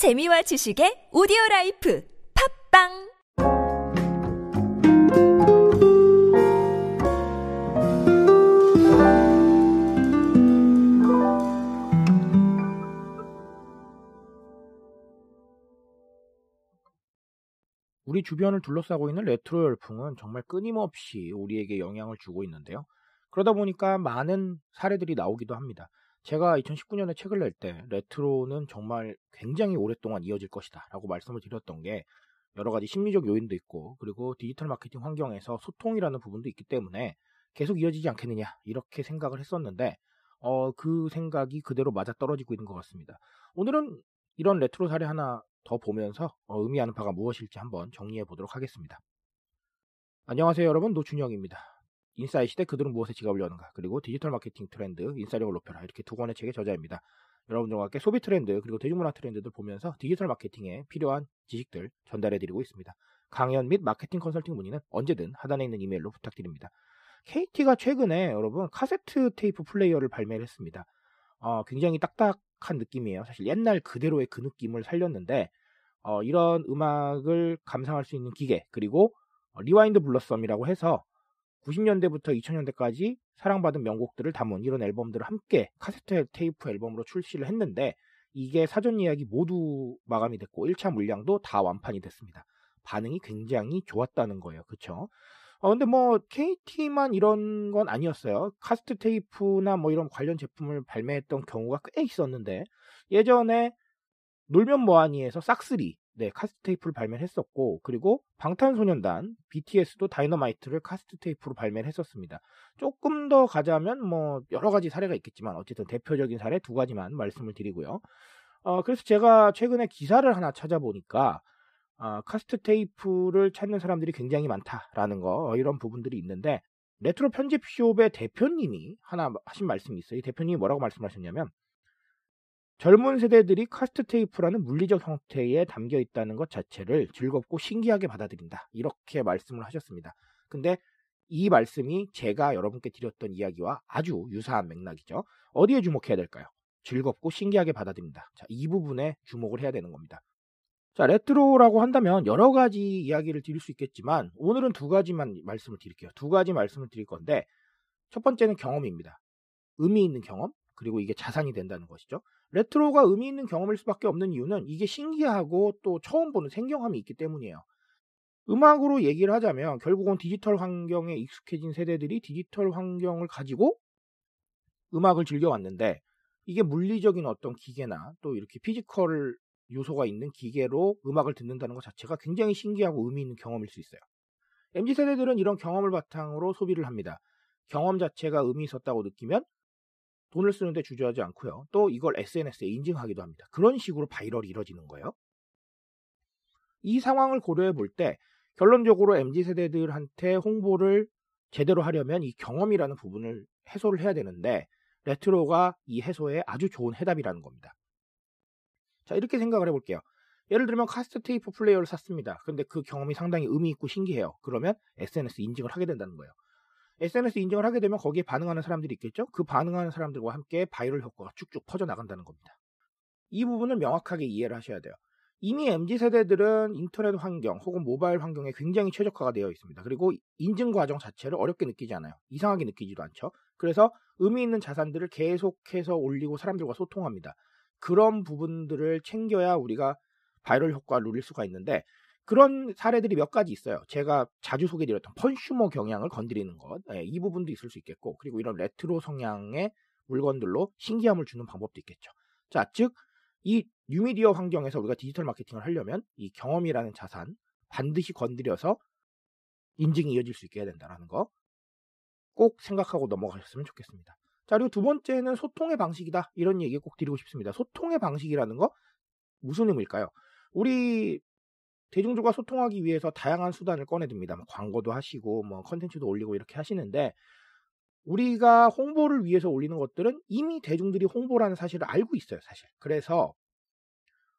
재미와 지식의 오디오 라이프 팟빵 우리 주변을 둘러싸고 있는 레트로 열풍은 정말 끊임없이 우리에게 영향을 주고 있는데요. 그러다 보니까 많은 사례들이 나오기도 합니다. 제가 2019년에 책을 낼 때 레트로는 정말 굉장히 오랫동안 이어질 것이다 라고 말씀을 드렸던 게 여러 가지 심리적 요인도 있고 그리고 디지털 마케팅 환경에서 소통이라는 부분도 있기 때문에 계속 이어지지 않겠느냐 이렇게 생각을 했었는데 어, 그 생각이 그대로 맞아 떨어지고 있는 것 같습니다. 오늘은 이런 레트로 사례 하나 더 보면서 어, 의미하는 바가 무엇일지 한번 정리해 보도록 하겠습니다. 안녕하세요 여러분 노준영입니다. 인싸의 시대 그들은 무엇에 지갑을 여는가 그리고 디지털 마케팅 트렌드 인싸력을 높여라 이렇게 두 권의 책의 저자입니다. 여러분들과 함께 소비 트렌드 그리고 대중문화 트렌드들 보면서 디지털 마케팅에 필요한 지식들 전달해 드리고 있습니다. 강연 및 마케팅 컨설팅 문의는 언제든 하단에 있는 이메일로 부탁드립니다. KT가 최근에 여러분 카세트 테이프 플레이어를 발매를 했습니다. 어, 굉장히 딱딱한 느낌이에요. 사실 옛날 그대로의 그 느낌을 살렸는데 어, 이런 음악을 감상할 수 있는 기계 그리고 리와인드 블러썸이라고 해서 90년대부터 2000년대까지 사랑받은 명곡들을 담은 이런 앨범들을 함께 카세트 테이프 앨범으로 출시를 했는데 이게 사전 예약이 모두 마감이 됐고 1차 물량도 다 완판이 됐습니다. 반응이 굉장히 좋았다는 거예요. 그쵸? 어, 근데 뭐 KT만 이런 건 아니었어요. 카세트 테이프나 뭐 이런 관련 제품을 발매했던 경우가 꽤 있었는데 예전에 놀면 뭐하니에서 싹쓰리 네, 카세트 테이프를 발매를 했었고 그리고 방탄소년단 BTS도 다이너마이트를 카세트 테이프로 발매를 했었습니다. 조금 더 가자면 뭐 여러 가지 사례가 있겠지만 어쨌든 대표적인 사례 두 가지만 말씀을 드리고요. 어, 그래서 제가 최근에 기사를 하나 찾아보니까 어, 카세트 테이프를 찾는 사람들이 굉장히 많다라는 거 어, 이런 부분들이 있는데 레트로 편집숍의 대표님이 하나 하신 말씀이 있어요. 이 대표님이 뭐라고 말씀하셨냐면 젊은 세대들이 카세트 테이프라는 물리적 형태에 담겨 있다는 것 자체를 즐겁고 신기하게 받아들인다. 이렇게 말씀을 하셨습니다. 근데 이 말씀이 제가 여러분께 드렸던 이야기와 아주 유사한 맥락이죠. 어디에 주목해야 될까요? 즐겁고 신기하게 받아들인다. 자, 이 부분에 주목을 해야 되는 겁니다. 자, 레트로라고 한다면 여러 가지 이야기를 드릴 수 있겠지만 오늘은 두 가지만 말씀을 드릴게요. 두 가지 말씀을 드릴 건데 첫 번째는 경험입니다. 의미 있는 경험, 그리고 이게 자산이 된다는 것이죠. 레트로가 의미 있는 경험일 수밖에 없는 이유는 이게 신기하고 또 처음 보는 생경함이 있기 때문이에요. 음악으로 얘기를 하자면 결국은 디지털 환경에 익숙해진 세대들이 디지털 환경을 가지고 음악을 즐겨왔는데 이게 물리적인 어떤 기계나 또 이렇게 피지컬 요소가 있는 기계로 음악을 듣는다는 것 자체가 굉장히 신기하고 의미 있는 경험일 수 있어요. MZ 세대들은 이런 경험을 바탕으로 소비를 합니다. 경험 자체가 의미 있었다고 느끼면 돈을 쓰는데 주저하지 않고요. 또 이걸 SNS에 인증하기도 합니다. 그런 식으로 바이럴이 이뤄지는 거예요. 이 상황을 고려해 볼 때 결론적으로 MZ 세대들한테 홍보를 제대로 하려면 이 경험이라는 부분을 해소를 해야 되는데 레트로가 이 해소에 아주 좋은 해답이라는 겁니다. 자, 이렇게 생각을 해 볼게요. 예를 들면 카세트 테이프 플레이어를 샀습니다. 근데 그 경험이 상당히 의미 있고 신기해요. 그러면 SNS 인증을 하게 된다는 거예요. SNS 인증을 하게 되면 거기에 반응하는 사람들이 있겠죠? 그 반응하는 사람들과 함께 바이럴 효과가 쭉쭉 퍼져나간다는 겁니다. 이 부분을 명확하게 이해를 하셔야 돼요. 이미 MZ 세대들은 인터넷 환경 혹은 모바일 환경에 굉장히 최적화가 되어 있습니다. 그리고 인증 과정 자체를 어렵게 느끼지 않아요. 이상하게 느끼지도 않죠. 그래서 의미 있는 자산들을 계속해서 올리고 사람들과 소통합니다. 그런 부분들을 챙겨야 우리가 바이럴 효과를 누릴 수가 있는데 그런 사례들이 몇 가지 있어요. 제가 자주 소개드렸던 펀슈머 경향을 건드리는 것. 네, 이 부분도 있을 수 있겠고, 그리고 이런 레트로 성향의 물건들로 신기함을 주는 방법도 있겠죠. 자, 즉, 이 뉴미디어 환경에서 우리가 디지털 마케팅을 하려면 이 경험이라는 자산 반드시 건드려서 인증이 이어질 수 있게 해야 된다는 거. 꼭 생각하고 넘어가셨으면 좋겠습니다. 자, 그리고 두 번째는 소통의 방식이다. 이런 얘기 꼭 드리고 싶습니다. 소통의 방식이라는 거 무슨 의미일까요? 우리 대중들과 소통하기 위해서 다양한 수단을 꺼내듭니다. 뭐 광고도 하시고 뭐 컨텐츠도 올리고 이렇게 하시는데 우리가 홍보를 위해서 올리는 것들은 이미 대중들이 홍보라는 사실을 알고 있어요, 사실. 그래서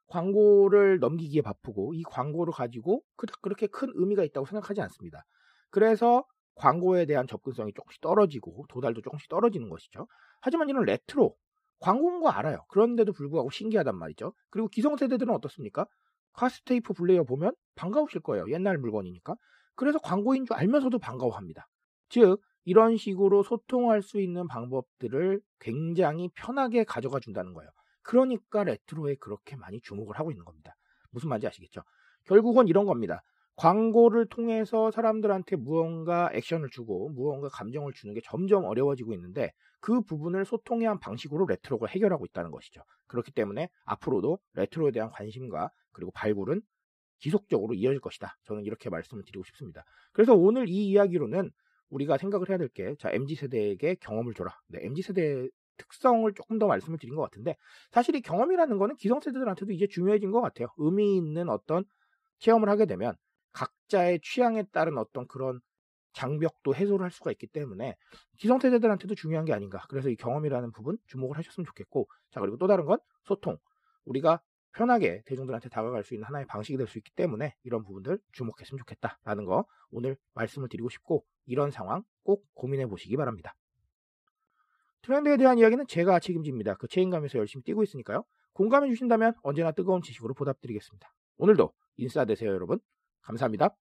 광고를 넘기기에 바쁘고 이 광고를 가지고 그렇게 큰 의미가 있다고 생각하지 않습니다. 그래서 광고에 대한 접근성이 조금씩 떨어지고 도달도 조금씩 떨어지는 것이죠. 하지만 이런 레트로 광고인 거 알아요. 그런데도 불구하고 신기하단 말이죠. 그리고 기성세대들은 어떻습니까? 카세트 테이프 플레이어 보면 반가우실 거예요. 옛날 물건이니까. 그래서 광고인 줄 알면서도 반가워합니다. 즉 이런 식으로 소통할 수 있는 방법들을 굉장히 편하게 가져가 준다는 거예요. 그러니까 레트로에 그렇게 많이 주목을 하고 있는 겁니다. 무슨 말인지 아시겠죠? 결국은 이런 겁니다. 광고를 통해서 사람들한테 무언가 액션을 주고 무언가 감정을 주는 게 점점 어려워지고 있는데 그 부분을 소통의 한 방식으로 레트로가 해결하고 있다는 것이죠. 그렇기 때문에 앞으로도 레트로에 대한 관심과 그리고 발굴은 지속적으로 이어질 것이다. 저는 이렇게 말씀을 드리고 싶습니다. 그래서 오늘 이 이야기로는 우리가 생각을 해야 될 게, 자, MZ세대에게 경험을 줘라. 네, MZ세대 특성을 조금 더 말씀을 드린 것 같은데, 사실 이 경험이라는 거는 기성세대들한테도 이제 중요해진 것 같아요. 의미 있는 어떤 체험을 하게 되면 각자의 취향에 따른 어떤 그런 장벽도 해소를 할 수가 있기 때문에 기성세대들한테도 중요한 게 아닌가. 그래서 이 경험이라는 부분 주목을 하셨으면 좋겠고, 자, 그리고 또 다른 건 소통. 우리가 편하게 대중들한테 다가갈 수 있는 하나의 방식이 될 수 있기 때문에 이런 부분들 주목했으면 좋겠다라는 거 오늘 말씀을 드리고 싶고 이런 상황 꼭 고민해 보시기 바랍니다. 트렌드에 대한 이야기는 제가 책임집니다. 그 책임감에서 열심히 뛰고 있으니까요. 공감해 주신다면 언제나 뜨거운 지식으로 보답드리겠습니다. 오늘도 인싸 되세요, 여러분. 감사합니다.